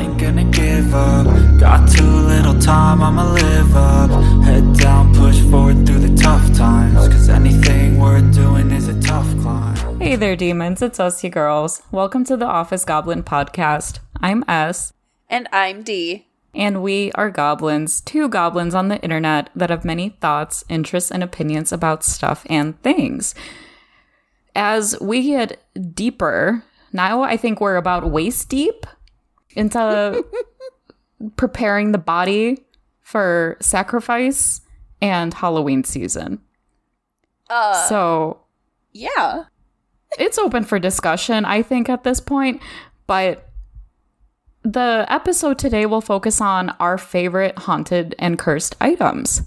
I ain't gonna give up. Got too little time, I'ma live up. Head down, push forward through the tough times. Cause anything worth doing is a tough climb. Hey there, demons. It's us, you girls. Welcome to the Office Goblin Podcast. I'm S, And I'm D. and we are goblins, two goblins on the internet that have many thoughts, interests, and opinions about stuff and things. As we get deeper, now I think we're about waist deep into preparing the body for sacrifice and Halloween season. Uh, So yeah. it's open for discussion, I think, at this point. But the episode today will focus on our favorite haunted and cursed items.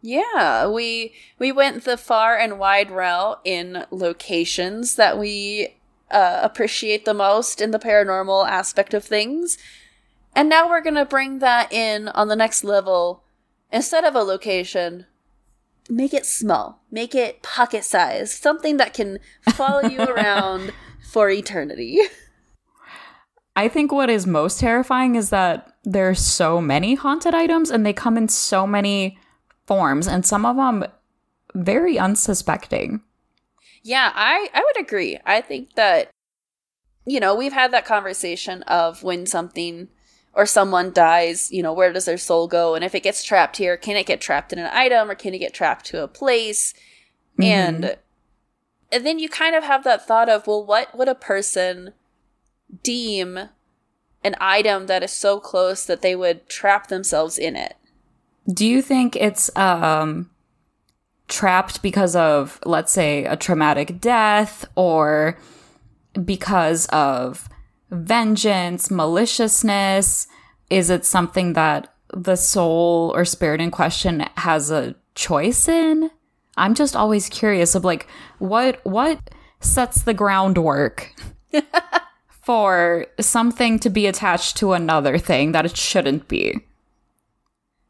Yeah, we we went the far and wide route in locations that we uh, appreciate the most in the paranormal aspect of things. And now we're going to bring that in on the next level. Instead of a location, make it small. Make it pocket size. Something that can follow you around for eternity. I think what is most terrifying is that there's so many haunted items and they come in so many forms, and some of them very unsuspecting. Yeah, I I would agree. I think that you know, we've had that conversation of when something or someone dies, you know, where does their soul go? And if it gets trapped here, can it get trapped in an item or can it get trapped to a place? And and then you kind of have that thought of, well, what would a person deem an item that is so close that they would trap themselves in it? Do you think it's um trapped because of let's say a traumatic death or because of vengeance, maliciousness? Is it something that the soul or spirit in question has a choice in? I'm just always curious of like what what sets the groundwork for something to be attached to another thing that it shouldn't be.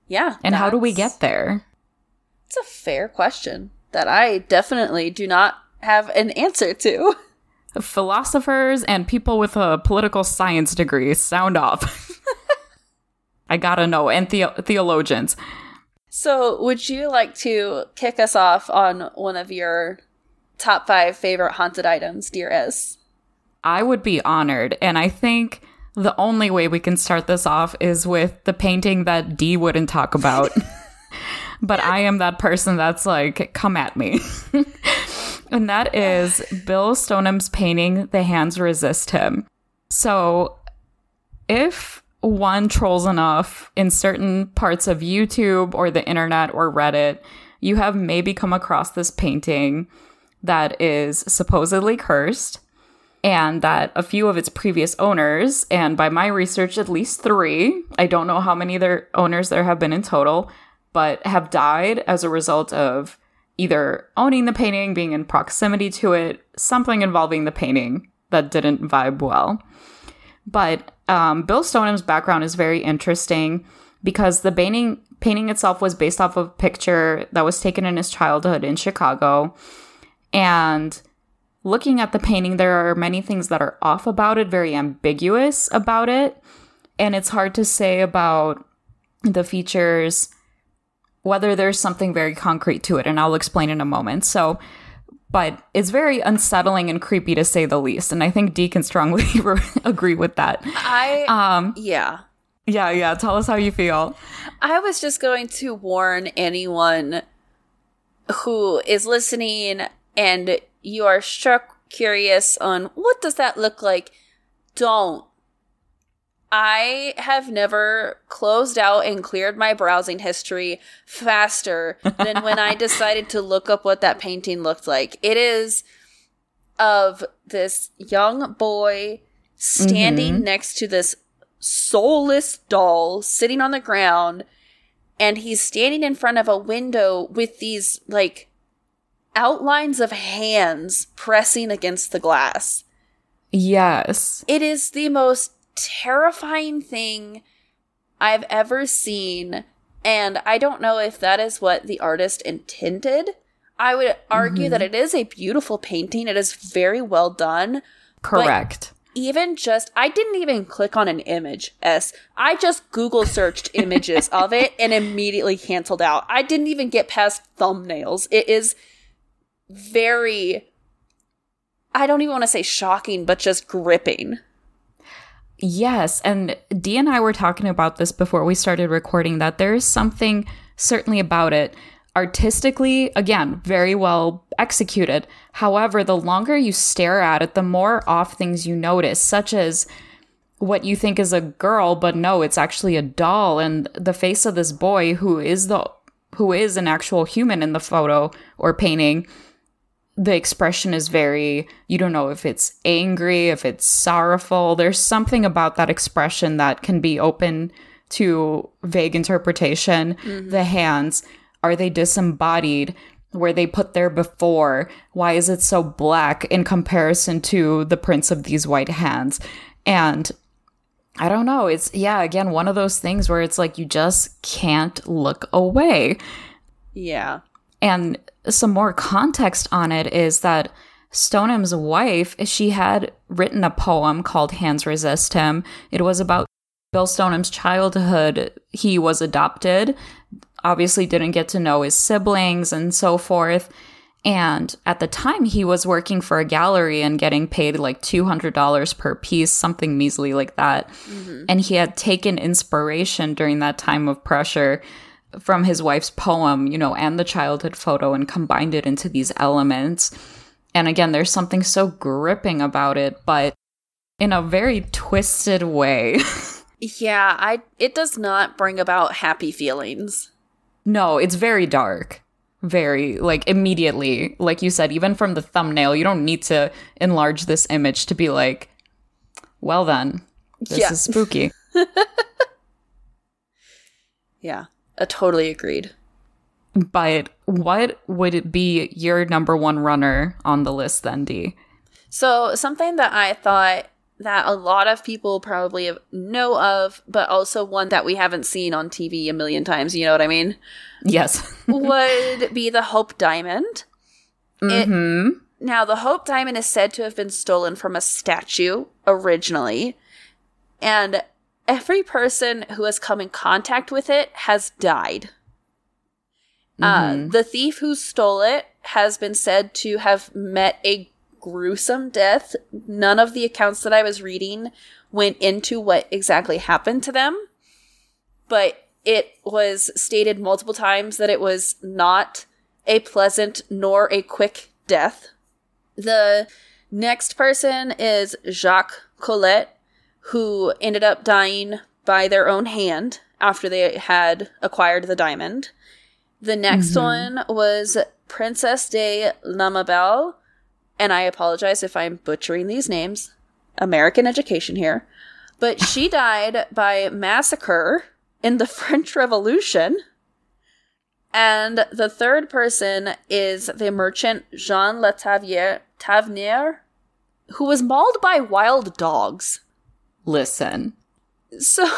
Yeah. And how do we get there? It's a fair question that I definitely do not have an answer to. Philosophers and people with a political science degree sound off. I gotta know, and theo- theologians. So, would you like to kick us off on one of your top five favorite haunted items, dear S? I would be honored, and I think the only way we can start this off is with the painting that Dee wouldn't talk about. but I am that person that's like, come at me. and that is Bill Stoneham's painting, The Hands Resist Him. So if one trolls enough in certain parts of YouTube or the internet or Reddit, you have maybe come across this painting that is supposedly cursed and that a few of its previous owners, and by my research, at least three, I don't know how many their owners there have been in total, but have died as a result of either owning the painting, being in proximity to it, something involving the painting that didn't vibe well. But um, Bill Stoneham's background is very interesting because the painting painting itself was based off of a picture that was taken in his childhood in Chicago, and looking at the painting, there are many things that are off about it, very ambiguous about it. And it's hard to say about the features whether there's something very concrete to it. And I'll explain in a moment. So, but it's very unsettling and creepy to say the least. And I think Dee can strongly agree with that. I, Um, yeah. yeah, yeah. Tell us how you feel. I was just going to warn anyone who is listening and you are struck curious on what does that look like. Don't. I have never closed out and cleared my browsing history faster than when I decided to look up what that painting looked like. It is of this young boy standing mm-hmm. next to this soulless doll sitting on the ground and he's standing in front of a window with these like outlines of hands pressing against the glass. Yes. It is the most terrifying thing I've ever seen. And I don't know if that is what the artist intended. I would argue mm-hmm. that it is a beautiful painting. It is very well done. Correct. even just I didn't even click on an image, S. I just Google searched images of it and immediately canceled out. I didn't even get past thumbnails. It is very I don't even want to say shocking, but just gripping. Yes, and Dee and I were talking about this before we started recording that there is something certainly about it artistically, again, very well executed. However, the longer you stare at it, the more off things you notice, such as what you think is a girl, but no, it's actually a doll, and the face of this boy who is the who is an actual human in the photo or painting. The expression is very, you don't know if it's angry, if it's sorrowful. There's something about that expression that can be open to vague interpretation. Mm-hmm. The hands, are they disembodied? Where they put there before? Why is it so black in comparison to the prints of these white hands? And I don't know. It's, yeah, again, one of those things where it's like you just can't look away. Yeah. And some more context on it is that Stoneham's wife, she had written a poem called Hands Resist Him. It was about Bill Stoneham's childhood. He was adopted obviously didn't get to know his siblings and so forth. And at the time, he was working for a gallery and getting paid like $200 per piece, something measly like that. Mm-hmm. And he had taken inspiration during that time of pressure from his wife's poem, you know, and the childhood photo and combined it into these elements. And again, there's something so gripping about it, but in a very twisted way. yeah, I it does not bring about happy feelings. No, it's very dark. Very, like, immediately. Like you said, even from the thumbnail, you don't need to enlarge this image to be like, well, then, this yeah. is spooky. yeah, I totally agreed. But what would it be your number one runner on the list then, Dee? So, something that I thought that a lot of people probably know of, but also one that we haven't seen on TV a million times. You know what I mean? Yes. would be the Hope Diamond. Mm-hmm. It, now, the Hope Diamond is said to have been stolen from a statue originally, and every person who has come in contact with it has died. Uh, mm-hmm. Uh, the thief who stole it has been said to have met a gruesome death. None of the accounts that I was reading went into what exactly happened to them, but it was stated multiple times that it was not a pleasant nor a quick death. The next person is Jacques Collet, who ended up dying by their own hand after they had acquired the diamond. The next mm-hmm. one was Princess de Lamabelle, and I apologize if I'm butchering these names. American education here. But she died by massacre in the French Revolution. And the third person is the merchant Jean Latavier Tavernier, who was mauled by wild dogs. Listen. So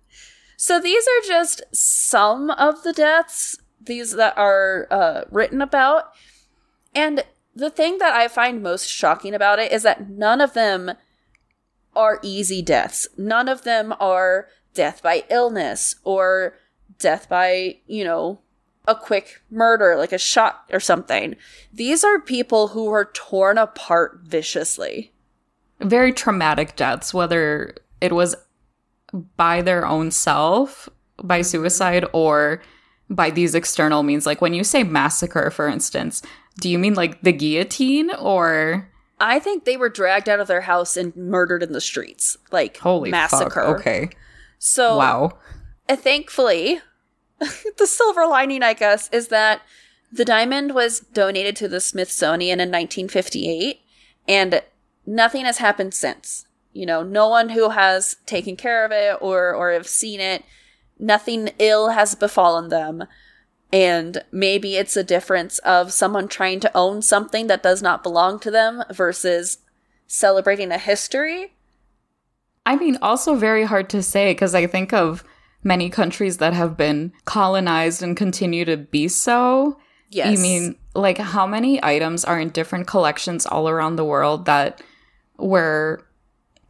so these are just some of the deaths these that are uh, written about and the thing that I find most shocking about it is that none of them are easy deaths. None of them are death by illness or death by, you know, a quick murder, like a shot or something. These are people who were torn apart viciously. Very traumatic deaths, whether it was by their own self, by suicide, or by these external means. Like when you say massacre, for instance, do you mean like the guillotine or? I think they were dragged out of their house and murdered in the streets. Like, holy massacre. Fuck. Okay. So, wow. Uh, thankfully, the silver lining, I guess, is that the diamond was donated to the Smithsonian in 1958, and nothing has happened since. You know, no one who has taken care of it or or have seen it, nothing ill has befallen them. And maybe it's a difference of someone trying to own something that does not belong to them versus celebrating a history. I mean, also very hard to say because I think of many countries that have been colonized and continue to be so. Yes. You mean, like, how many items are in different collections all around the world that were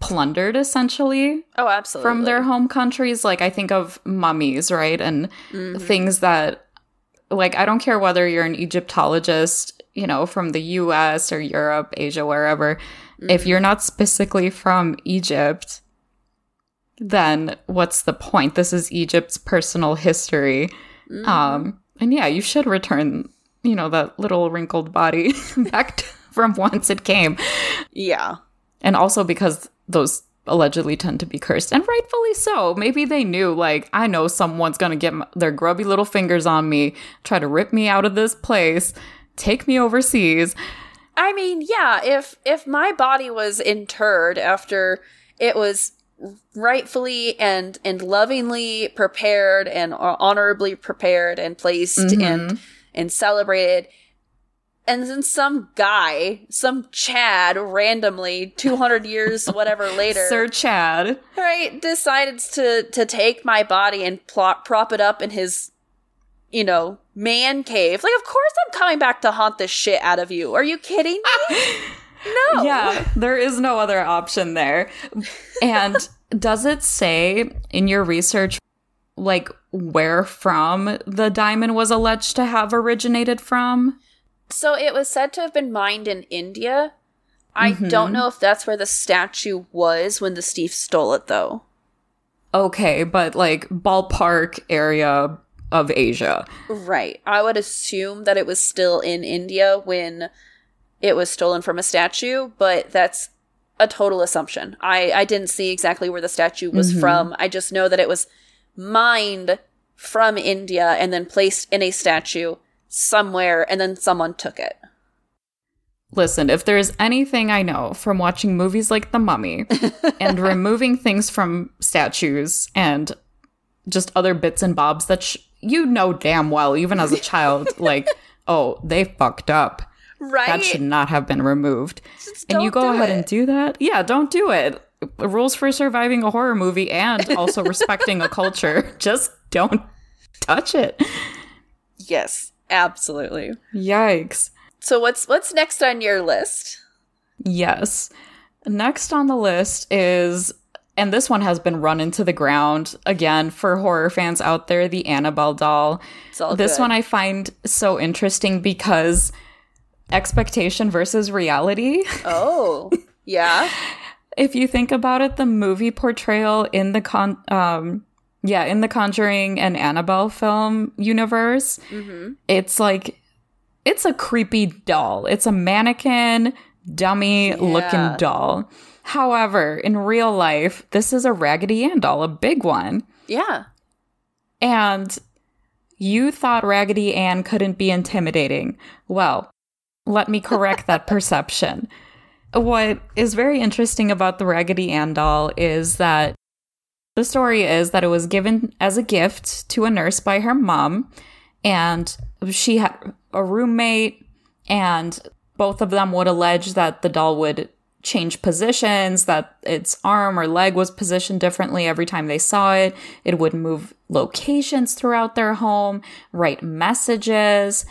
plundered essentially Oh, absolutely. from their home countries. Like I think of mummies, right? And Mhm. things that like I don't care whether you're an Egyptologist, you know, from the US or Europe, Asia, wherever. If you're not specifically from Egypt, then what's the point? This is Egypt's personal history. Mhm. Um and yeah, you should return, you know, that little wrinkled body back to, from whence it came. yeah. And also because those allegedly tend to be cursed, and rightfully so. Maybe they knew, like, I know someone's gonna get m- their grubby little fingers on me, try to rip me out of this place, take me overseas. I mean, yeah, if if my body was interred after it was rightfully and and lovingly prepared and honorably prepared and placed Mhm. and and celebrated and then some guy, some Chad randomly 200 years whatever later Sir Chad. right decided to to take my body and plot prop it up in his you know man cave like of course i'm coming back to haunt the shit out of you are you kidding me no Yeah, there is no other option there. And does it say in your research, like, where from the diamond was alleged to have originated from? So it was said to have been mined in india i Mhm. don't know if that's where the statue was when the steve stole it though Okay, but like ballpark area of Asia. right i would assume that it was still in india when it was stolen from a statue but that's a total assumption i i didn't see exactly where the statue was Mhm. from i just know that it was mined from india and then placed in a statue somewhere and then someone took it Listen, if there's anything I know from watching movies like The Mummy and removing things from statues and just other bits and bobs that sh- you know damn well, even as a child, like, oh, they fucked up. right That should not have been removed. And you go ahead it. and do that? Yeah, don't do it. Rules for surviving a horror movie and also respecting a culture. Just don't touch it. yes absolutely Yikes. so what's what's next on your list Yes. Next on the list is, and this one has been run into the ground again for horror fans out there the Annabelle doll. this good. one I find so interesting because expectation versus reality. oh yeah if you think about it, the movie portrayal in the con, um, yeah, in the Conjuring and Annabelle film universe, mm-hmm. it's like it's a creepy doll. It's a mannequin, dummy Yeah. looking doll. However, in real life, this is a Raggedy Ann doll, a big one. yeah And you thought Raggedy Ann couldn't be intimidating. Well, let me correct that perception. What is very interesting about the Raggedy Ann doll is that the story is that it was given as a gift to a nurse by her mom, and she had a roommate, and both of them would allege that the doll would change positions, that its arm or leg was positioned differently every time they saw it. It would move locations throughout their home, write messages,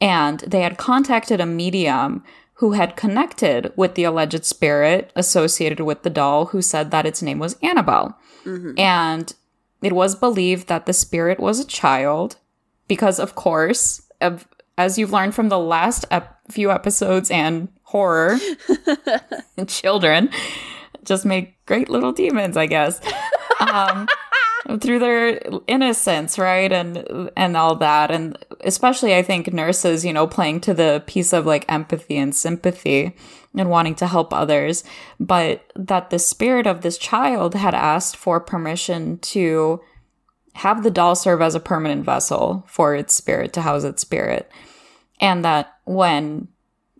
and they had contacted a medium who had connected with the alleged spirit associated with the doll, who said that its name was Annabelle. And it was believed that the spirit was a child because, of course, of, as you've learned from the last ep- few episodes and horror, and children just make great little demons, I guess. Um, through their innocence, right, and and all that, and especially I think nurses, you know, playing to the piece of like empathy and sympathy and wanting to help others, but that the spirit of this child had asked for permission to have the doll serve as a permanent vessel for its spirit to house its spirit, and that when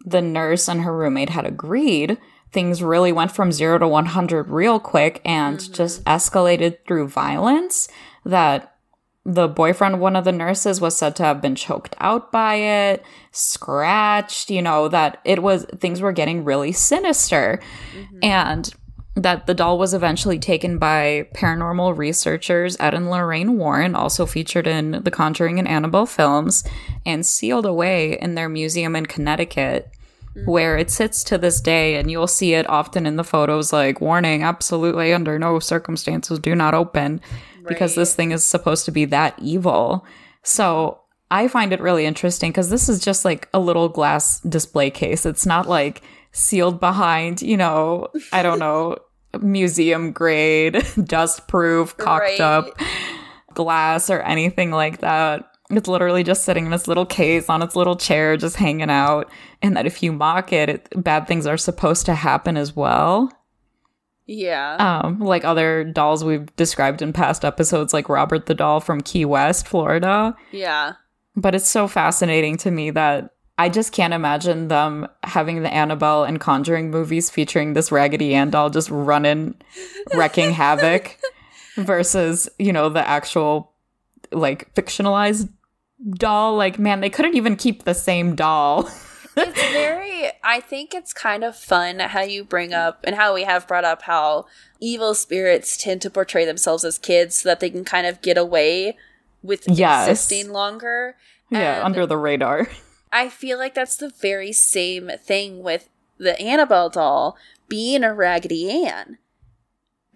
the nurse and her roommate had agreed, things really went from zero to 100 real quick and mm-hmm. just escalated through violence. That the boyfriend, of one of the nurses, was said to have been choked out by it, scratched, you know, that it was, things were getting really sinister. Mm-hmm. And that the doll was eventually taken by paranormal researchers Ed and Lorraine Warren, also featured in the Conjuring and Annabelle films, and sealed away in their museum in Connecticut. Mm-hmm. where it sits to this day and you'll see it often in the photos like warning absolutely under no circumstances do not open because this thing is supposed to be that evil. So mm-hmm. i find it really interesting because this is just like a little glass display case. It's not like sealed behind you know i don't know museum grade dust proof cocked Right. up glass or anything like that. It's literally just sitting in its little case on its little chair, just hanging out. And that if you mock it, it bad things are supposed to happen as well. Yeah. Um, like other dolls we've described in past episodes, like Robert the doll from Key West, Florida. yeah. But it's so fascinating to me that I just can't imagine them having the Annabelle and Conjuring movies featuring this Raggedy Ann doll just running, wrecking havoc, versus, you know, the actual, like, fictionalized doll. Like, man, they couldn't even keep the same doll. it's very i think it's kind of fun how you bring up and how we have brought up how evil spirits tend to portray themselves as kids so that they can kind of get away with Yes. existing longer yeah, And under the radar. i feel like that's the very same thing with the annabelle doll being a raggedy ann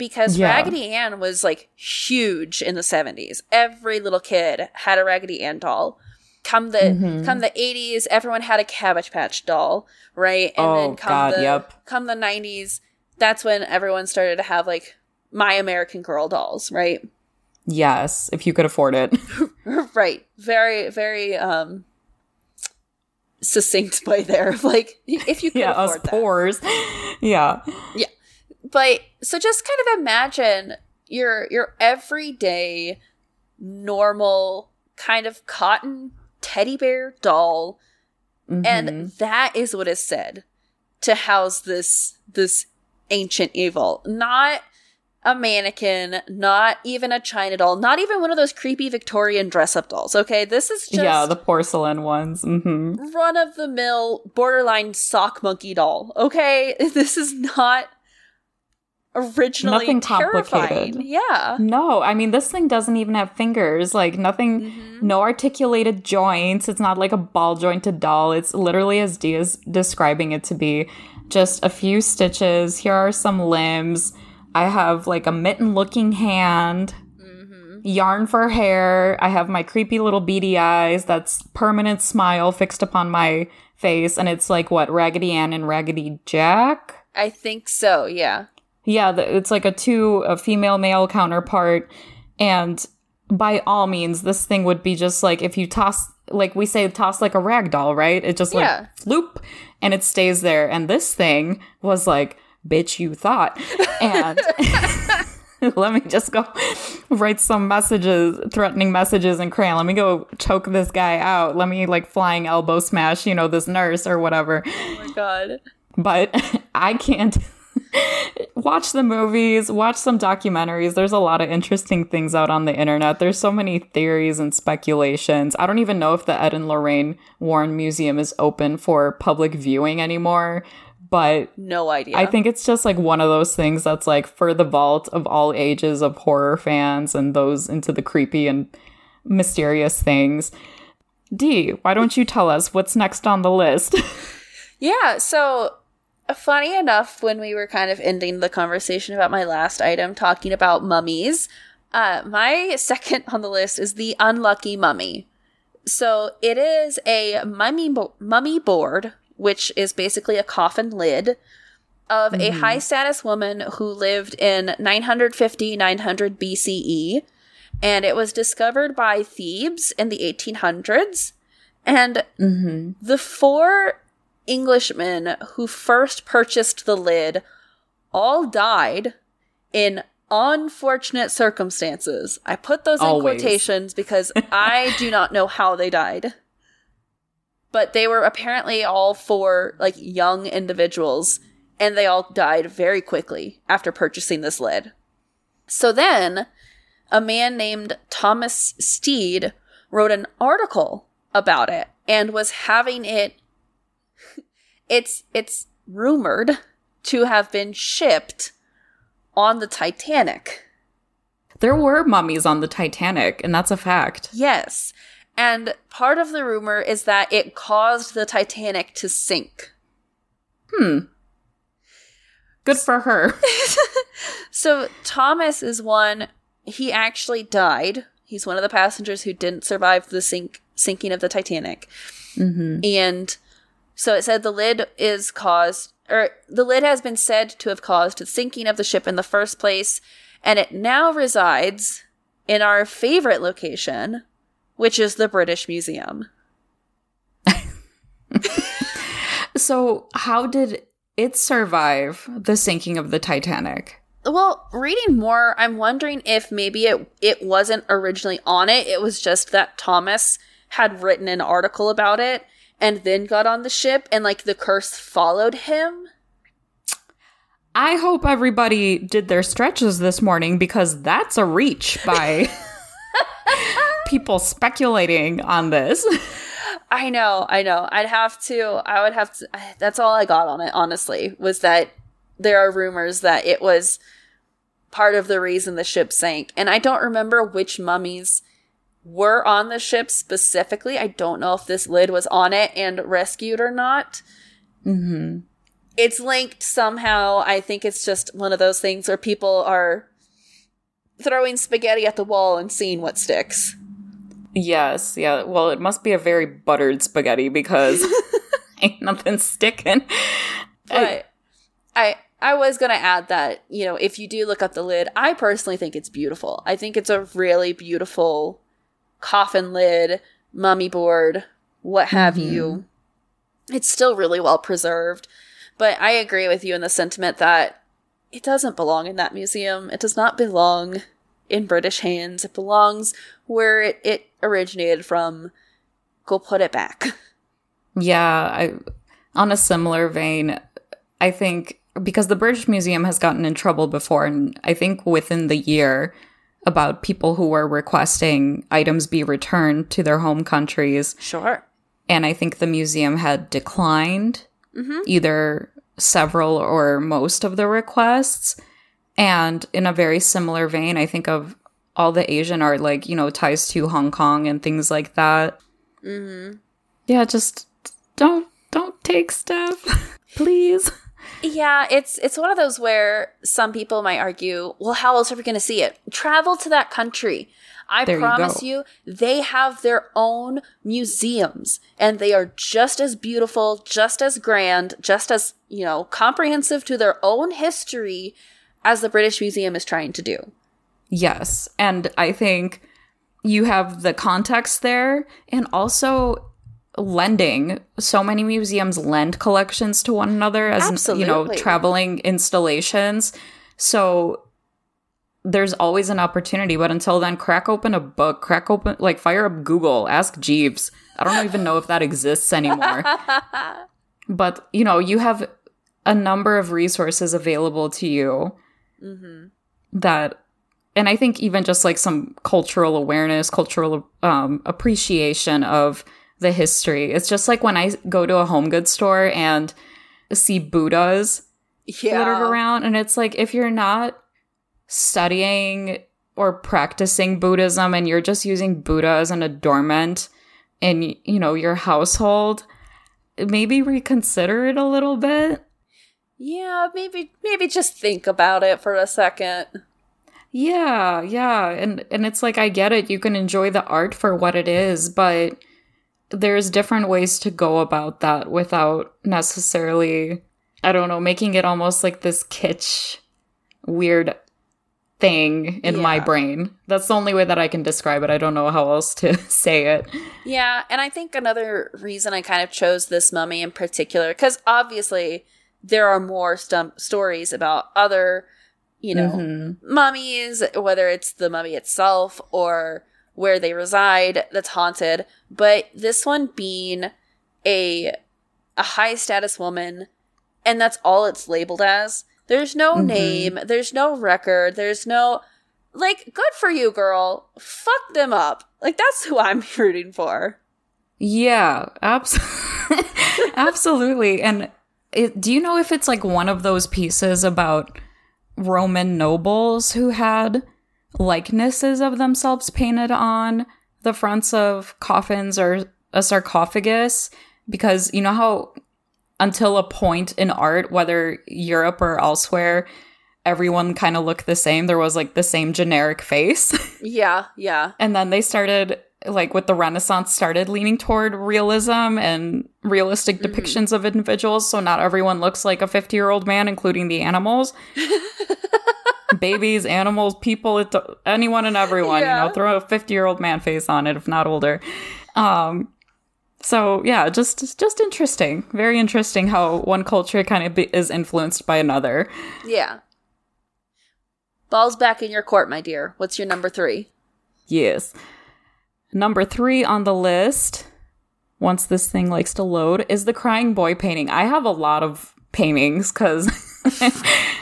because Yeah. raggedy ann was like huge in the 70s every little kid had a raggedy ann doll come the Mhm. come the 80s everyone had a cabbage patch doll right and Oh, then come God, the yep. come the 90s that's when everyone started to have like my american girl dolls right Yes, if you could afford it. right very very um succinct by there like if you could yeah, us afford that poors. yeah. But so just kind of imagine your your everyday normal kind of cotton teddy bear doll Mhm. and that is what is said to house this this ancient evil not a mannequin not even a china doll not even one of those creepy victorian dress up dolls okay this is just yeah, the porcelain ones. hmm run of the mill borderline sock monkey doll okay this is not originally Nothing terrifying complicated. yeah No, I mean this thing doesn't even have fingers. Like nothing, Mhm. no articulated joints. It's not like a ball jointed doll. It's literally as is describing it to be, just a few stitches. Here are some limbs. I have like a mitten looking hand. Mhm. Yarn for hair. I have my creepy little beady eyes. That's permanent smile fixed upon my face, and it's like what Raggedy Ann and Raggedy Jack. i think so yeah Yeah, the, it's like a two a female male counterpart, and by all means, this thing would be just like if you toss, like we say, toss like a rag doll, right? It just like Yeah. floop, and it stays there. And this thing was like, bitch, you thought, and. Let me just go write some messages, threatening messages in crayon. Let me go choke this guy out. Let me like flying elbow smash, you know, this nurse or whatever oh my god but I can't watch the movies, watch some documentaries. There's a lot of interesting things out on the internet. There's so many theories and speculations. I don't even know if the Ed and Lorraine Warren Museum is open for public viewing anymore, but no idea I think it's just like one of those things that's like for the vault of all ages of horror fans and those into the creepy and mysterious things. Dee, why don't you tell us what's next on the list? Yeah, so funny enough, when we were kind of ending the conversation about my last item, talking about mummies, uh, my second on the list is the unlucky mummy. So it is a mummy bo- mummy board, which is basically a coffin lid of a high status woman who lived in 950 900 BCE, and it was discovered by Thebes in the 1800s. And mm-hmm. the four Englishmen who first purchased the lid all died in unfortunate circumstances. I put those in Always. quotations because I do not know how they died. But they were apparently all four like young individuals and they all died very quickly after purchasing this lid. So then a man named Thomas Stead wrote an article about it and was having it it's it's rumored to have been shipped on the Titanic. There were mummies on the Titanic, and that's a fact. Yes. And part of the rumor is that it caused the Titanic to sink. Hmm. Good for her. So Thomas is one. He actually died. He's one of the passengers who didn't survive the sink sinking of the Titanic. And so it said the lid is caused, or the lid has been said to have caused the sinking of the ship in the first place, and it now resides in our favorite location, which is the British Museum. so, how did it survive the sinking of the Titanic? Well, reading more, I'm wondering if maybe it it wasn't originally on it. It was just that Thomas had written an article about it and then got on the ship and like the curse followed him. I hope everybody did their stretches this morning because that's a reach by people speculating on this. I know, I know. I'd have to I would have to that's all I got on it honestly was that there are rumors that it was part of the reason the ship sank. And I don't remember which mummies were on the ship specifically. I don't know if this lid was on it and rescued or not. hmm It's linked somehow. I think it's just one of those things where people are throwing spaghetti at the wall and seeing what sticks. Yes, yeah. Well, it must be a very buttered spaghetti because ain't nothing sticking. But I I was gonna add that, you know, if you do look up the lid, I personally think it's beautiful. I think it's a really beautiful coffin lid, mummy board, what have mm-hmm. you. It's still really well preserved. But I agree with you in the sentiment that it doesn't belong in that museum. It does not belong in British hands. It belongs where it, it originated from. Go put it back. Yeah, I on a similar vein, I think because the British Museum has gotten in trouble before and I think within the year about people who were requesting items be returned to their home countries Sure. and I think the museum had declined either several or most of the requests. And in a very similar vein, I think of all the Asian art, like, you know, ties to Hong Kong and things like that. Mm-hmm. Yeah, just don't don't take stuff, please. Yeah, it's it's one of those where some people might argue, well, how else are we going to see it? Travel to that country. I There promise go. you, they have their own museums and they are just as beautiful, just as grand, just as, you know, comprehensive to their own history as the British Museum is trying to do. Yes. And I think you have the context there and also lending. So many museums lend collections to one another as you know, traveling installations. So there's always an opportunity, but until then, crack open a book, crack open like fire up Google, ask Jeeves. I don't even know if that exists anymore. but you know, you have a number of resources available to you that and i think even just like some cultural awareness cultural um, appreciation of the history it's just like when i go to a home goods store and see buddhas littered around and it's like if you're not studying or practicing buddhism and you're just using buddha as an adornment in you know your household maybe reconsider it a little bit Yeah, maybe maybe just think about it for a second. Yeah, yeah. And and it's like I get it. You can enjoy the art for what it is, but there's different ways to go about that without necessarily I don't know, making it almost like this kitsch weird thing in my brain. That's the only way that I can describe it. I don't know how else to say it. Yeah, and I think another reason I kind of chose this mummy in particular, because obviously there are more stum- stories about other, you know, Mhm. mummies, whether it's the mummy itself or where they reside that's haunted. But this one being a a high status woman, and that's all it's labeled as. There's no Mhm. name. There's no record. There's no like. Good for you, girl. Fuck them up. Like that's who I'm rooting for. Yeah, abs- absolutely. And it, do you know if it's like one of those pieces about Roman nobles who had likenesses of themselves painted on the fronts of coffins or a sarcophagus? Because you know how until a point in art, whether Europe or elsewhere, everyone kind of looked the same. There was like the same generic face. Yeah, yeah. and then they started like with the renaissance started leaning toward realism and realistic mm-hmm. depictions of individuals so not everyone looks like a 50 year old man including the animals babies animals people it, anyone and everyone Yeah. you know throw a 50 year old man face on it if not older um so yeah just just interesting very interesting how one culture kind of be, is influenced by another Yeah. Ball's back in your court, my dear. What's your number three? Yes. Number three on the list, once this thing likes to load, is the crying boy painting. I have a lot of paintings because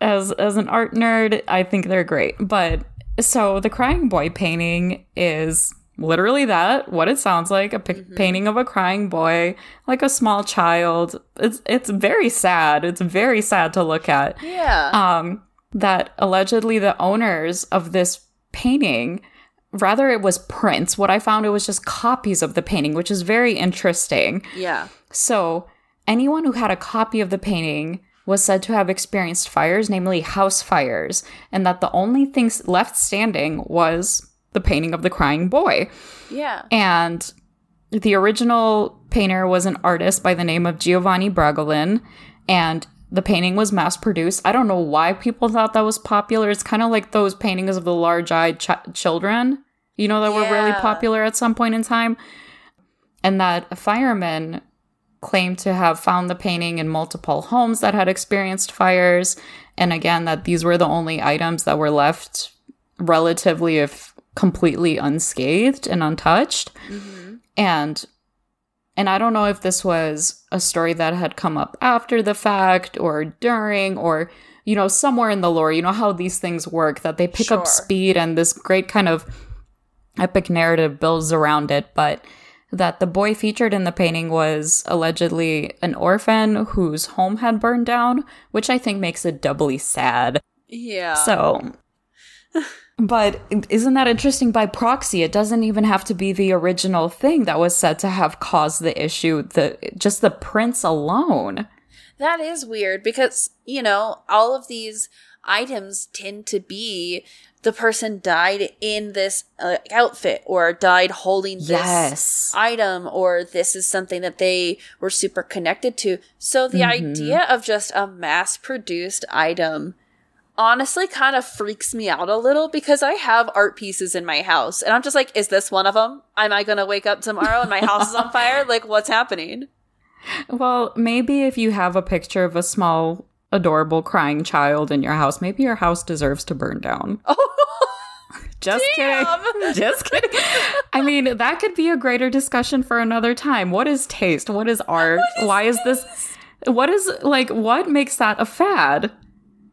as as an art nerd, I think they're great. But so the crying boy painting is literally that, what it sounds like, a pic- painting of a crying boy, like a small child. It's it's very sad. It's very sad to look at Yeah. um, that allegedly the owners of this painting, rather it was prints. What I found it was just copies of the painting, which is very interesting. yeah. So anyone who had a copy of the painting was said to have experienced fires, namely house fires, and that the only thing left standing was the painting of the crying boy. Yeah. And the original painter was an artist by the name of Giovanni Bragolin, and the painting was mass produced. I don't know why people thought that was popular. It's kind of like those paintings of the large eyed ch- children, you know, that were really popular at some point in time. And that a fireman claimed to have found the painting in multiple homes that had experienced fires. And again, that these were the only items that were left relatively, if completely unscathed and untouched. Mm-hmm. And and I don't know if this was a story that had come up after the fact or during or you know somewhere in the lore. You know how these things work that they pick up speed and this great kind of epic narrative builds around it, but that the boy featured in the painting was allegedly an orphan whose home had burned down, which I think makes it doubly sad. Yeah. So, but isn't that interesting by proxy? It doesn't even have to be the original thing that was said to have caused the issue. The just the prints alone. That is weird because, you know, all of these items tend to be the person died in this uh, outfit or died holding this Yes. item or this is something that they were super connected to. So the Mm-hmm. idea of just a mass produced item honestly kind of freaks me out a little because I have art pieces in my house and I'm just like, is this one of them? Am I going to wake up tomorrow and my house is on fire? Like, what's happening? Well, maybe if you have a picture of a small, adorable crying child in your house, maybe your house deserves to burn down. Just Damn. kidding. Just kidding. I mean, that could be a greater discussion for another time. What is taste? What is art? Why is this? What is like? What makes that a fad?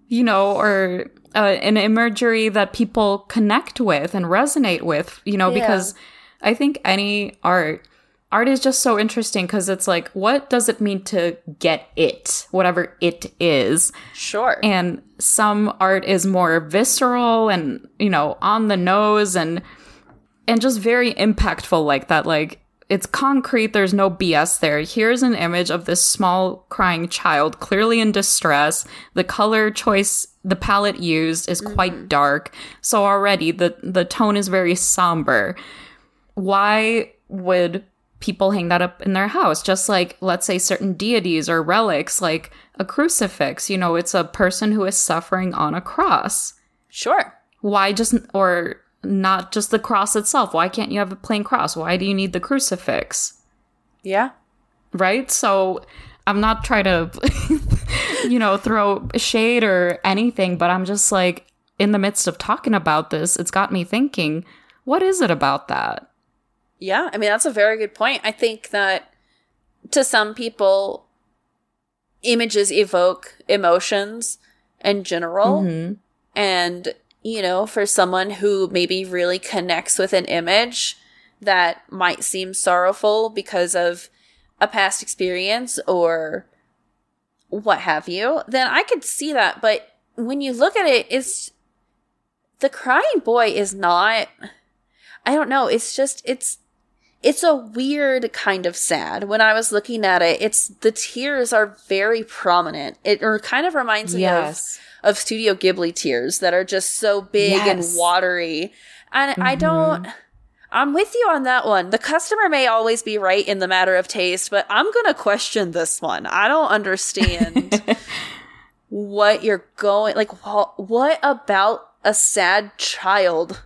You know, or uh, an imagery that people connect with and resonate with. You know, Yeah. because I think any art. Art is just so interesting because it's like, what does it mean to get it? Whatever it is? Sure. and some art is more visceral and you know on the nose and and just very impactful like that like it's concrete there's no bs there. Here's an image of this small crying child clearly in distress. The color choice the palette used is quite mm-hmm. dark. So already the the tone is very somber. Why would people hang that up in their house. Just like let's say certain deities or relics like a crucifix you know it's a person who is suffering on a cross. Sure. why just or not just the cross itself? Why can't you have a plain cross? Why do you need the crucifix? Yeah. right? So i'm not trying to you know throw shade or anything but i'm just like in the midst of talking about this it's got me thinking what is it about that Yeah, I mean that's a very good point. I think that to some people images evoke emotions in general. Mm-hmm. And you know, for someone who maybe really connects with an image that might seem sorrowful because of a past experience or what have you, then I could see that, but when you look at it it's the crying boy is not I don't know, it's just it's it's a weird kind of sad. When I was looking at it, it's the tears are very prominent. It or kind of reminds me Yes. of of Studio Ghibli tears that are just so big Yes. and watery. And I mm-hmm. don't I'm with you on that one. The customer may always be right in the matter of taste, but I'm going to question this one. I don't understand what you're going like wha- what about a sad child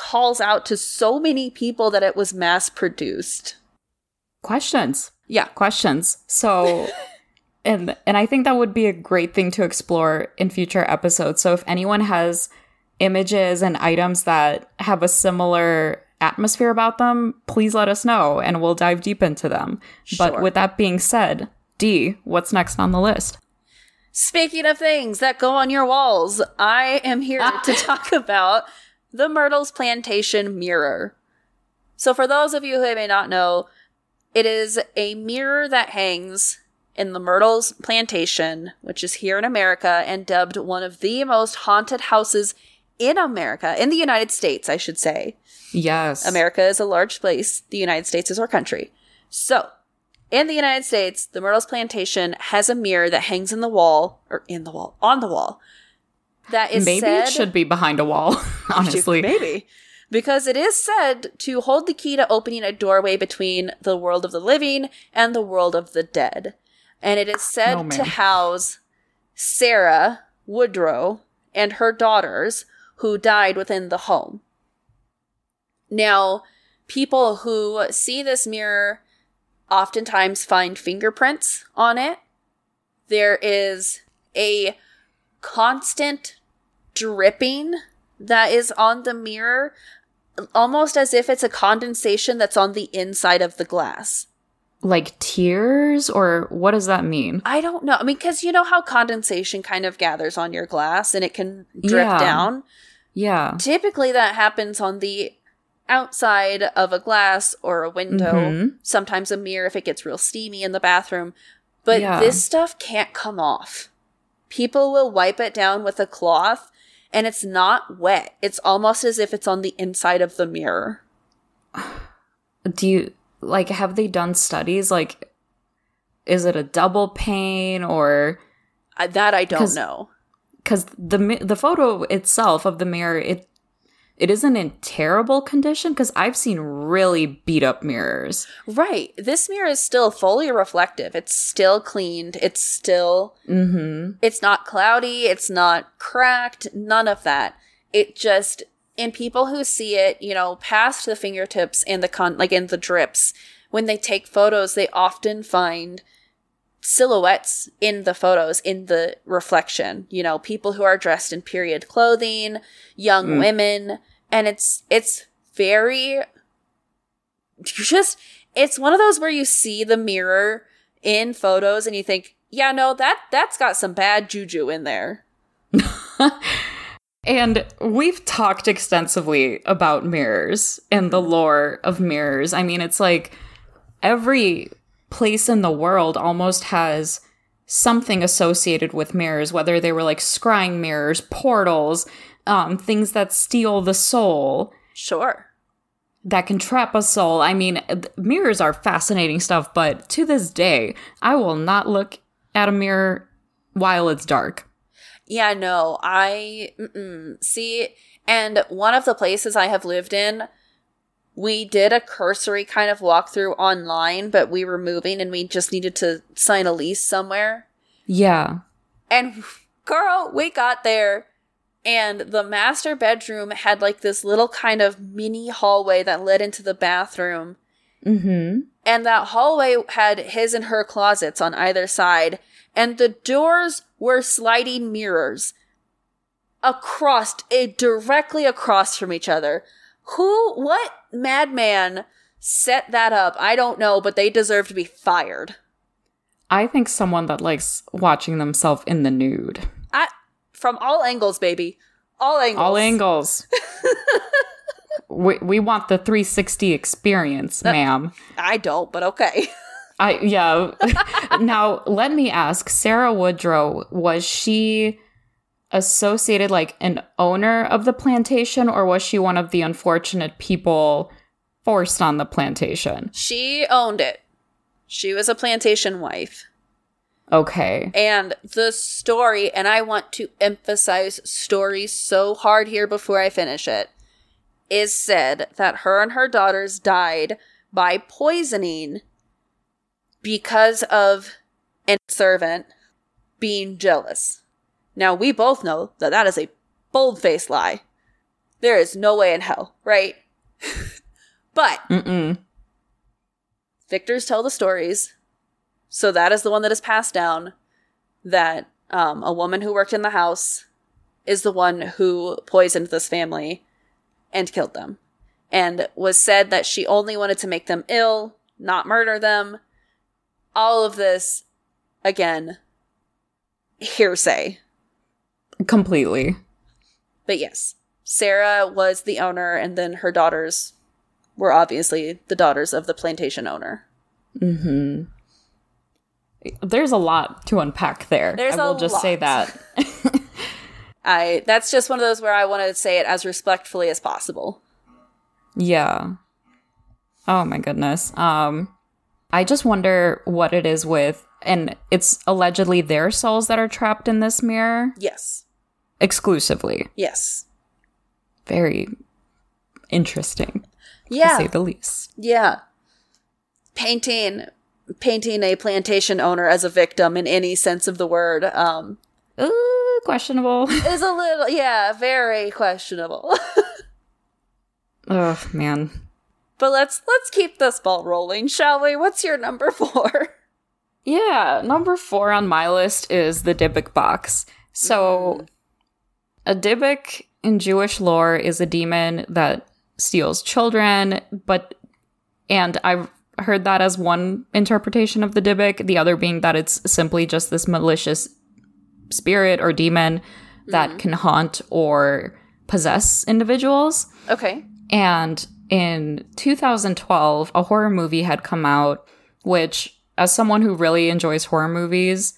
calls out to so many people that it was mass produced. Questions. Yeah. questions. So and and I think that would be a great thing to explore in future episodes. So if anyone has images and items that have a similar atmosphere about them, please let us know and we'll dive deep into them. Sure. But with that being said, D, what's next on the list? Speaking of things that go on your walls, I am here to talk about the Myrtles Plantation mirror. So, for those of you who may not know, it is a mirror that hangs in the Myrtles Plantation, which is here in America and dubbed one of the most haunted houses in America, in the United States, I should say. Yes. America is a large place. The United States is our country. So, in the United States, the Myrtles Plantation has a mirror that hangs in the wall, or in the wall, on the wall. That is Maybe said, it should be behind a wall, honestly. maybe because it is said to hold the key to opening a doorway between the world of the living and the world of the dead, and it is said man. to house Sarah Woodrow and her daughters who died within the home. Now, people who see this mirror oftentimes find fingerprints on it. There is a constant dripping that is on the mirror, almost as if it's a condensation that's on the inside of the glass. Like tears, or what does that mean? I don't know. I mean, because you know how condensation kind of gathers on your glass and it can drip Yeah. down? Yeah. Typically, that happens on the outside of a glass or a window, Mhm. sometimes a mirror if it gets real steamy in the bathroom. But Yeah. this stuff can't come off. People will wipe it down with a cloth and it's not wet. It's almost as if it's on the inside of the mirror. do you like have they done studies like is it a double pane or Uh, that I don't know. because the the photo itself of the mirror it it isn't in terrible condition because i've seen really beat up mirrors Right. This mirror is still fully reflective. It's still cleaned. It's still mm-hmm it's not cloudy, it's not cracked, none of that. It just in people who see it, you know, past the fingertips and the con like in the drips, when they take photos, they often find silhouettes in the photos in the reflection, you know, people who are dressed in period clothing, young women, and it's it's very you just it's one of those where you see the mirror in photos and you think, yeah, no, that that's got some bad juju in there. and we've talked extensively about mirrors and the mm-hmm. lore of mirrors i mean it's like every place in the world almost has something associated with mirrors, whether they were like scrying mirrors, portals, um, things that steal the soul, Sure. that can trap a soul. I mean, mirrors are fascinating stuff, but to this day, I will not look at a mirror while it's dark. Yeah, no, I mm-mm. see. And one of the places I have lived in, we did a cursory kind of walkthrough online, but we were moving and we just needed to sign a lease somewhere. Yeah. And girl, we got there and the master bedroom had like this little kind of mini hallway that led into the bathroom. Mm-hmm. And that hallway had his and her closets on either side. And the doors were sliding mirrors across, eh, directly across from each other. Who, what madman set that up? I don't know, but they deserve to be fired. I think someone that likes watching themselves in the nude. I, from all angles, baby. All angles. All angles. we, we want the 360 experience, uh, ma'am. I don't, but okay. I yeah. now let me ask, Sarah Woodrow, was she associated like an owner of the plantation or was she one of the unfortunate people forced on the plantation. She owned it. She was a plantation wife. Okay. And the story, and I want to emphasize story so hard here before I finish it, is said that her and her daughters died by poisoning because of a servant being jealous. Now, we both know that that is a bold faced lie. There is no way in hell, right? but Mm-mm. victors tell the stories. So that is the one that is passed down that um, a woman who worked in the house is the one who poisoned this family and killed them. And was said that she only wanted to make them ill, not murder them. All of this, again, hearsay. Completely. But yes, Sarah was the owner, and then her daughters were obviously the daughters of the plantation owner. Mm-hmm. There's a lot to unpack there. There's I will just say that. I that's just one of those where I want to say it as respectfully as possible. Yeah. Oh my goodness. Um I just wonder what it is with and it's allegedly their souls that are trapped in this mirror Yes. exclusively. Yes. Very interesting to Yeah. say the least. Yeah. Painting painting a plantation owner as a victim in any sense of the word um Ooh, questionable. is a little yeah, very questionable. oh man. but let's let's keep this ball rolling, shall we? What's your number 4? Yeah, number four on my list is the Dybbuk box. So, a Dybbuk in Jewish lore is a demon that steals children, but, and I've heard that as one interpretation of the Dybbuk, the other being that it's simply just this malicious spirit or demon that mm-hmm. can haunt or possess individuals. Okay. And in 2012, a horror movie had come out, which, as someone who really enjoys horror movies,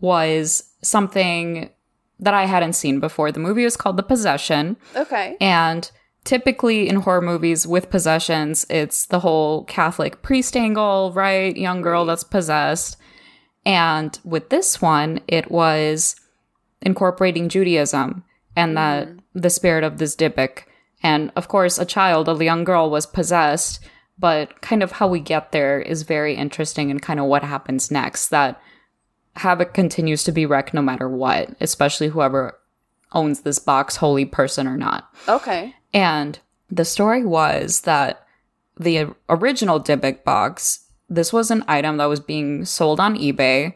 was something that I hadn't seen before. The movie was called The Possession. Okay. And typically in horror movies with possessions, it's the whole Catholic priest angle, right? Young girl that's possessed. And with this one, it was incorporating Judaism and that mm-hmm. the spirit of this Dybbuk. And of course, a child, a young girl, was possessed, but kind of how we get there is very interesting and kind of what happens next. That havoc continues to be wrecked no matter what, especially whoever owns this box, holy person or not. Okay. And the story was that the original Dybbuk box, this was an item that was being sold on eBay.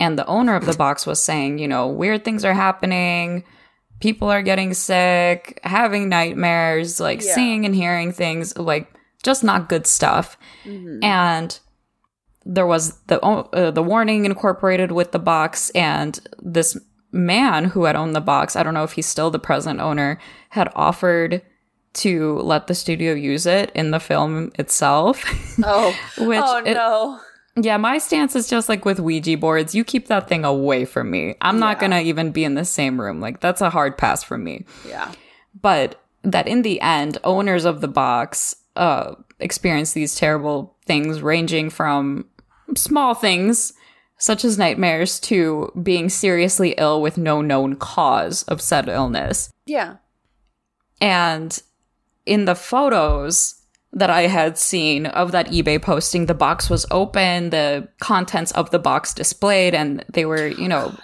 And the owner of the box was saying, you know, weird things are happening. People are getting sick, having nightmares, like Yeah. seeing and hearing things, like just not good stuff. And there was the uh, the warning incorporated with the box, and this man who had owned the box, I don't know if he's still the present owner, had offered to let the studio use it in the film itself. Oh. Which oh it- no. yeah, my stance is just like with Ouija boards, you keep that thing away from me. I'm not gonna even be in the same room. Like that's a hard pass for me Yeah. but that in the end owners of the box uh experience these terrible things ranging from small things such as nightmares to being seriously ill with no known cause of said illness Yeah. and in the photos that I had seen of that eBay posting, the box was open, the contents of the box displayed, and they were, you know,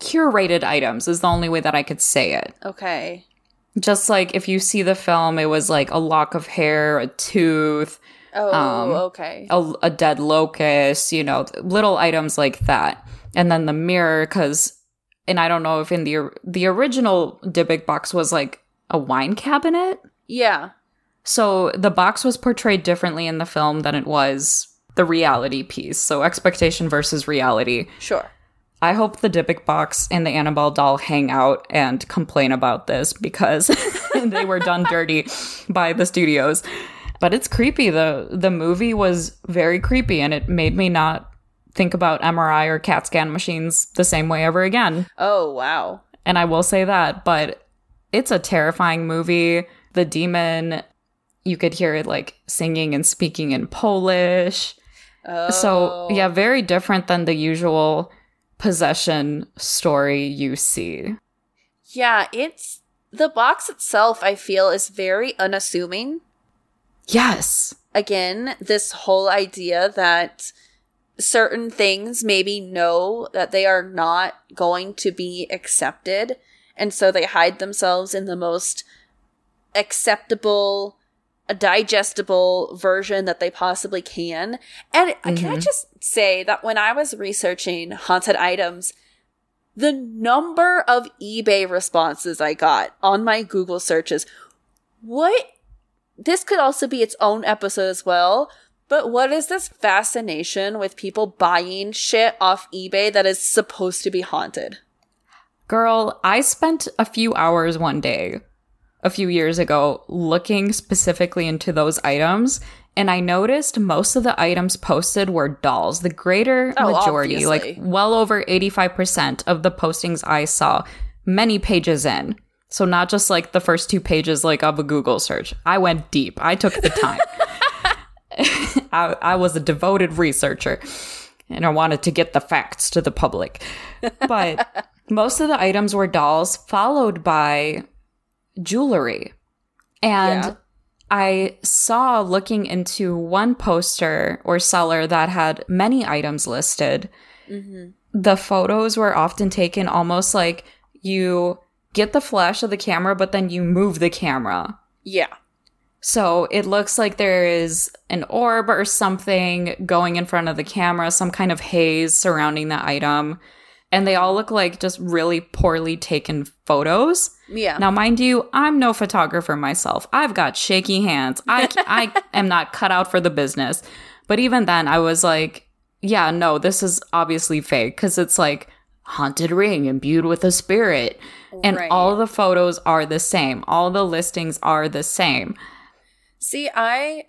curated items, is the only way that I could say it. Okay. Just like if you see the film, it was like a lock of hair, a tooth, Oh, Um, okay. a, a dead locust, you know, little items like that. And then the mirror, because, and I don't know if in the the original Dybbuk box was like a wine cabinet. Yeah. So the box was portrayed differently in the film than it was the reality piece. So expectation versus reality. Sure. I hope the Dybbuk box and the Annabelle doll hang out and complain about this because they were done dirty by the studios. But it's creepy. The the movie was very creepy and it made me not think about MRI or CAT scan machines the same way ever again. Oh, wow. And I will say that, but it's a terrifying movie. The demon you could hear it like singing and speaking in Polish. So, oh. yeah, very different than the usual possession story you see. Yeah, it's the box itself, I feel, is very unassuming. Yes. Again, this whole idea that certain things maybe know that they are not going to be accepted, and so they hide themselves in the most acceptable, a digestible version that they possibly can. And can I mm-hmm. just say that when I was researching haunted items, the number of eBay responses I got on my Google searches, what this could also be its own episode as well. But what is this fascination with people buying shit off eBay that is supposed to be haunted? Girl, I spent a few hours one day a few years ago looking specifically into those items. And I noticed most of the items posted were dolls. The greater Oh, majority, like well over 85% of the postings I saw, many pages in. So not just like the first two pages like of a Google search. I went deep. I took the time. I, I was a devoted researcher and I wanted to get the facts to the public. But most of the items were dolls, followed by jewelry. And Yeah. I saw looking into one poster or seller that had many items listed. Mm-hmm. The photos were often taken almost like you get the flash of the camera, but then you move the camera. Yeah. So it looks like there is an orb or something going in front of the camera, some kind of haze surrounding the item. And they all look like just really poorly taken photos. Yeah. Now, mind you, I'm no photographer myself. I've got shaky hands. I, I am not cut out for the business. But even then, I was like, yeah, no, this is obviously fake because it's like haunted ring imbued with a spirit. And Right. all the photos are the same, all the listings are the same. See, I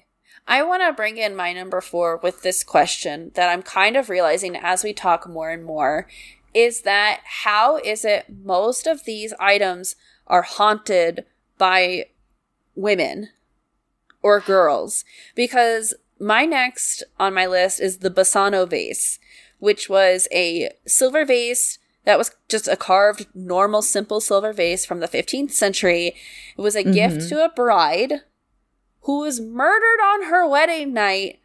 I want to bring in my number 4 with this question that I'm kind of realizing as we talk more and more is that how is it most of these items are haunted by women or girls? Because my next on my list is the Bassano vase, which was a silver vase that was just a carved, normal, simple silver vase from the 15th century. It was a mm-hmm. gift to a bride who was murdered on her wedding night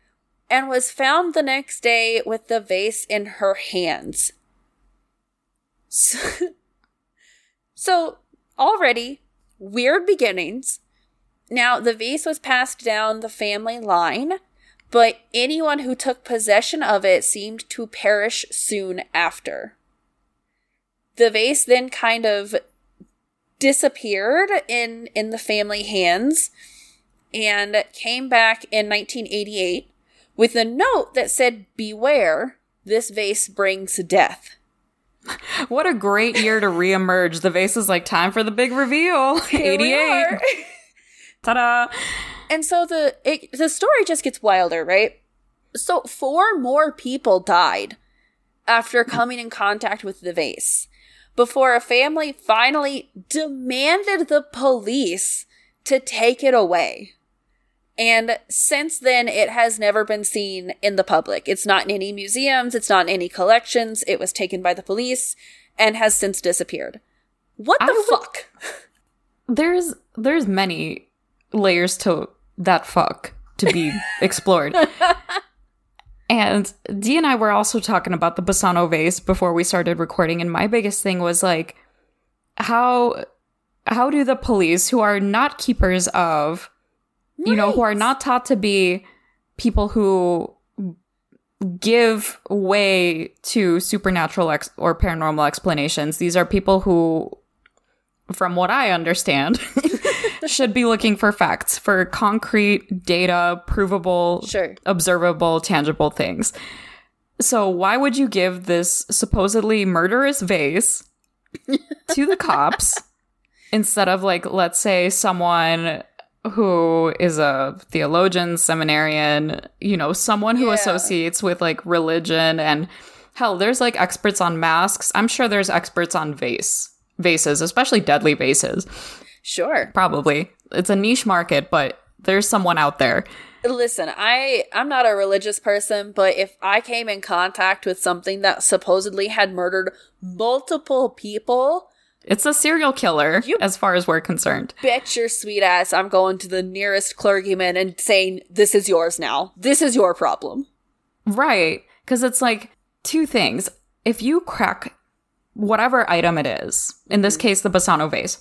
and was found the next day with the vase in her hands. So, so already weird beginnings. Now, the vase was passed down the family line, but anyone who took possession of it seemed to perish soon after. The vase then kind of disappeared in in the family hands and came back in 1988 with a note that said beware this vase brings death What a great year to reemerge. The vase is like time for the big reveal. Here 88. Ta-da. and so the it, the story just gets wilder right so four more people died after coming in contact with the vase before a family finally demanded the police to take it away And since then, it has never been seen in the public. It's not in any museums, it's not in any collections. It was taken by the police and has since disappeared. What the would- fuck? There's there's many layers to that fuck to be explored. and Dee and I were also talking about the Bassano vase before we started recording, and my biggest thing was like how how do the police who are not keepers of you know who are not taught to be people who give way to supernatural ex- or paranormal explanations. These are people who from what i understand should be looking for facts for concrete data provable Sure. observable tangible things. So why would you give this supposedly murderous vase to the cops instead of like let's say someone who is a theologian seminarian you know someone who Yeah. associates with like religion and hell there's like experts on masks i'm sure there's experts on vase vases especially deadly vases Sure. probably it's a niche market but there's someone out there. Listen, I I'm not a religious person, but if I came in contact with something that supposedly had murdered multiple people, It's a serial killer, You- as far as we're concerned. bet your sweet ass I'm going to the nearest clergyman and saying, "This is yours now. This is your problem." Right. Because it's like two things. If you crack whatever item it is, in this mm-hmm. case, the Bassano vase,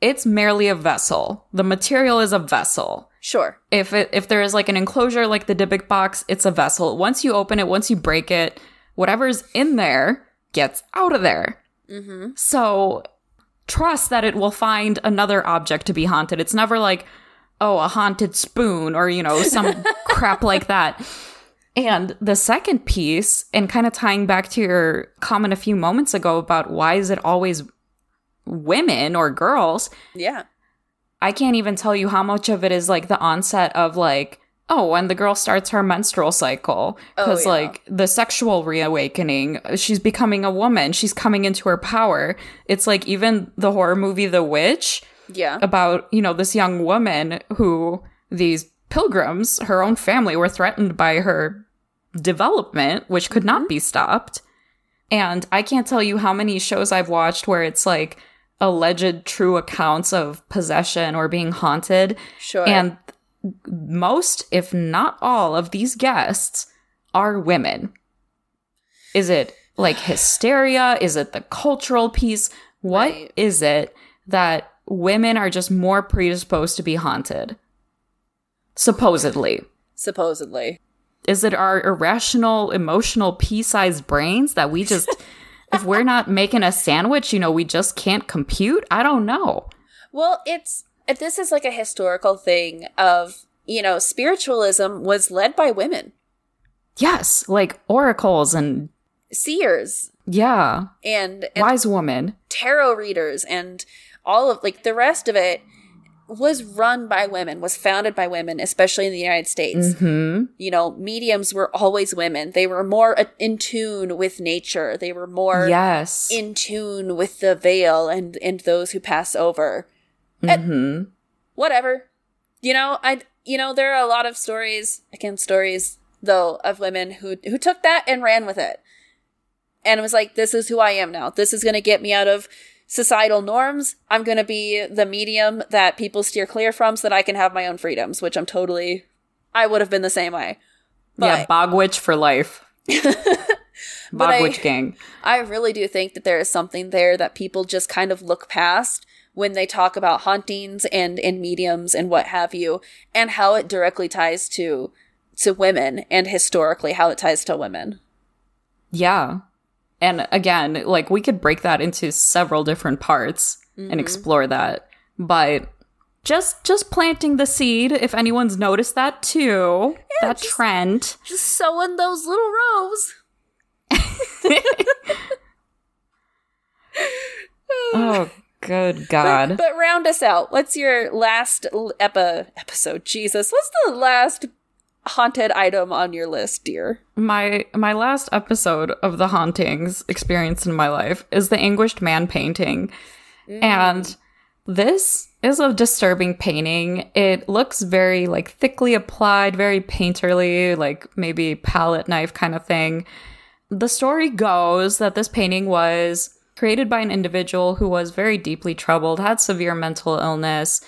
it's merely a vessel. The material is a vessel. Sure. If it if there is like an enclosure like the Dybbuk box, it's a vessel. Once you open it, once you break it, whatever's in there gets out of there. Mm-hmm. So trust that it will find another object to be haunted. It's never like, oh, a haunted spoon or, you know, some crap like that. And the second piece, and kind of tying back to your comment a few moments ago about why is it always women or girls, Yeah. I can't even tell you how much of it is like the onset of like, oh, when the girl starts her menstrual cycle. Because Oh, yeah. like the sexual reawakening, she's becoming a woman, she's coming into her power. It's like even the horror movie The Witch Yeah. about, you know, this young woman who these pilgrims, her own family, were threatened by her development, which could not mm-hmm. be stopped. And I can't tell you how many shows I've watched where it's like alleged true accounts of possession or being haunted. Sure. And most, if not all, of these guests are women. Is it like hysteria? Is it the cultural piece? What is Right. it that women are just more predisposed to be haunted? Supposedly. supposedly. Is it our irrational, emotional, pea sized brains that we just, if we're not making a sandwich, you know, we just can't compute? I don't know. Well, it's if this is like a historical thing of, you know, spiritualism was led by women. Yes, like oracles and Seers yeah, and, and wise woman. tarot readers and all of like the rest of it was run by women, was founded by women, especially in the United States. Hmm. You know, mediums were always women. They were more uh, in tune with nature. They were more Yes. in tune with the veil and and those who pass over. Hmm Whatever. You know, I you know there are a lot of stories, again stories though of women who who took that and ran with it. And it was like this is who I am now. This is going to get me out of societal norms. I'm going to be the medium that people steer clear from so that I can have my own freedoms, which I'm totally I would have been the same way. yeah, But- Bogwitch for life. But I- Bogwitch gang. I really do think that there is something there that people just kind of look past when they talk about hauntings and and mediums and what have you and how it directly ties to to women and historically how it ties to women. Yeah. And again, like we could break that into several different parts and mm-hmm. explore that. But just just planting the seed if anyone's noticed that too. that just- trend. Just sowing those little rows. Oh good god. But round us out. What's your last epi- episode? Jesus. What's the last haunted item on your list, dear? my my last episode of the hauntings experience in my life is the anguished man painting and mm. this is a disturbing painting it looks very like thickly applied very painterly like maybe palette knife kind of thing the story goes that this painting was created by an individual who was very deeply troubled had severe mental illness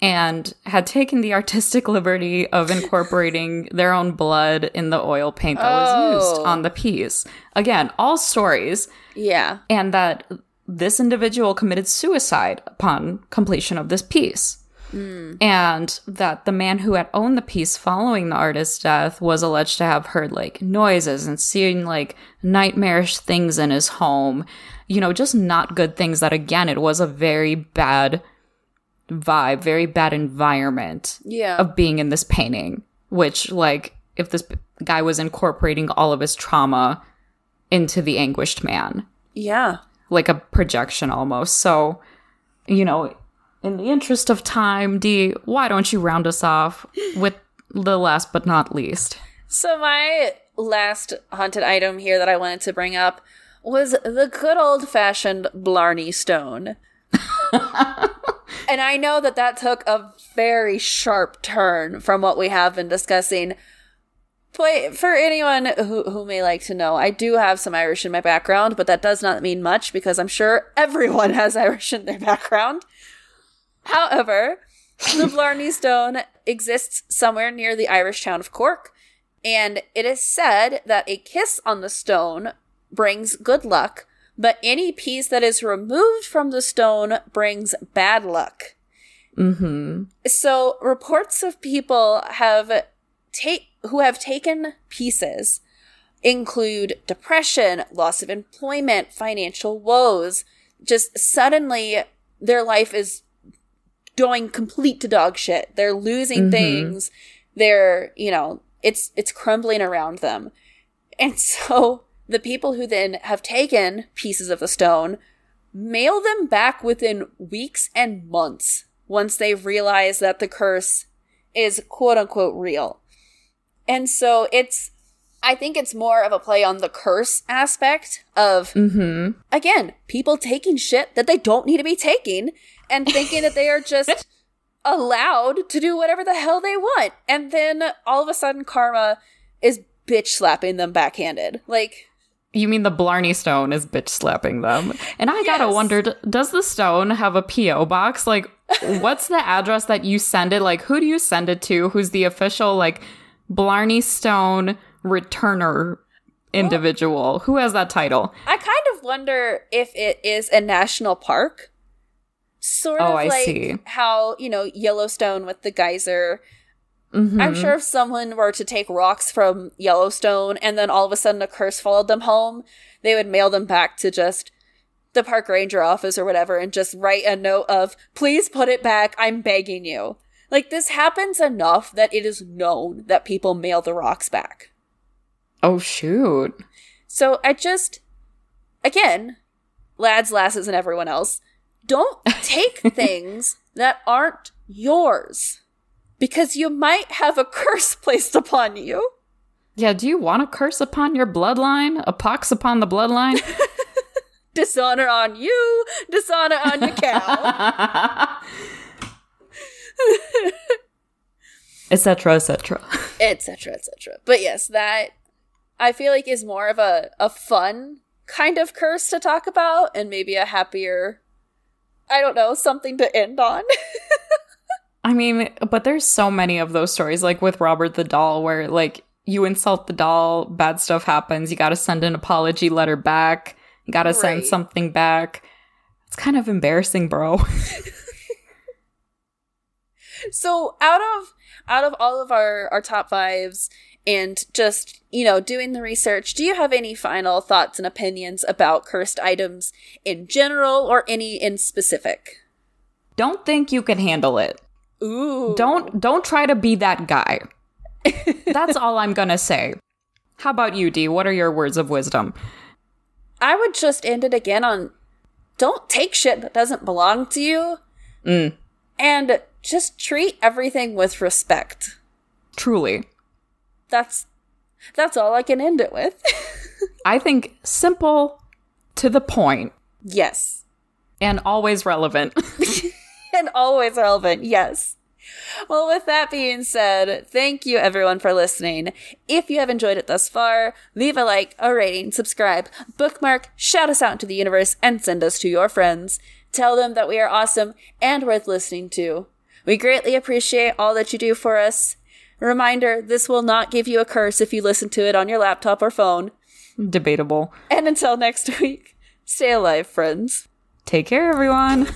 and had taken the artistic liberty of incorporating their own blood in the oil paint that was oh. used Oh. on the piece. Again, all stories, Yeah. and that this individual committed suicide upon completion of this piece. And that the man who had owned the piece following the artist's death was alleged to have heard like noises and seen like nightmarish things in his home. You know, just not good things that, again, it was a very bad vibe, very bad environment Yeah. of being in this painting, which, like, if this guy was incorporating all of his trauma into the anguished man, yeah. like a projection almost. So, you know, in the interest of time, Dee, why don't you round us off with the last but not least? So my last haunted item here that I wanted to bring up was the good old fashioned Blarney Stone. And I know that that took a very sharp turn from what we have been discussing. But for anyone who, who may like to know, I do have some Irish in my background, but that does not mean much because I'm sure everyone has Irish in their background. However, the Blarney Stone exists somewhere near the Irish town of Cork, and it is said that a kiss on the stone brings good luck, but any piece that is removed from the stone brings bad luck. Mm-hmm. So reports of people have take who have taken pieces include depression, loss of employment, financial woes. Just suddenly their life is going complete to dog shit. They're losing mm-hmm. things. They're, you know, it's it's crumbling around them. And so the people who then have taken pieces of the stone mail them back within weeks and months once they've realized that the curse is quote unquote real. And so it's, I think it's more of a play on the curse aspect of, mm-hmm. again, people taking shit that they don't need to be taking and thinking that they are just allowed to do whatever the hell they want. And then all of a sudden, karma is bitch slapping them backhanded. Like, You mean the Blarney Stone is bitch slapping them? And I gotta wonder, does the stone have a PO box? Like, what's the address that you send it? Like, who do you send it to? Who's the official like Blarney Stone returner individual? Who has that title? I kind of wonder if it is a national park. Sort Oh, of I like see. how, you know, Yellowstone with the geyser. Mm-hmm. I'm sure if someone were to take rocks from Yellowstone and then all of a sudden a curse followed them home, they would mail them back to just the park ranger office or whatever and just write a note of, please put it back, I'm begging you. Like, this happens enough that it is known that people mail the rocks back. Oh shoot! So I just, again, lads, lasses, and everyone else, don't take things that aren't yours because you might have a curse placed upon you. Yeah, do you want a curse upon your bloodline? A pox upon the bloodline? Dishonor on you, dishonor on your cow, Etc. Etc. etc., etc. But yes, that I feel like is more of a, a fun kind of curse to talk about and maybe a happier, I don't know, something to end on. I mean, but there's so many of those stories, like with Robert the doll, where like you insult the doll, bad stuff happens. You got to send an apology letter back. You got to send something back. It's kind of embarrassing, bro. So out of out of all of our our top fives and just you know doing the research, do you have any final thoughts and opinions about cursed items in general or any in specific? don't think you can handle it. Ooh, Don't don't try to be that guy. That's all I'm gonna say. How about you, D? What are your words of wisdom? I would just end it again on don't take shit that doesn't belong to you, Mm. and just treat everything with respect. Truly. That's that's all I can end it with. I think simple, to the point, yes. and always relevant. and always relevant. Yes. Well, with that being said, thank you everyone for listening. If you have enjoyed it thus far, leave a like, a rating, subscribe, bookmark, shout us out into the universe, and send us to your friends. Tell them that we are awesome and worth listening to. We greatly appreciate all that you do for us. Reminder this will not give you a curse if you listen to it on your laptop or phone. Debatable. And until next week, stay alive, friends. Take care, everyone.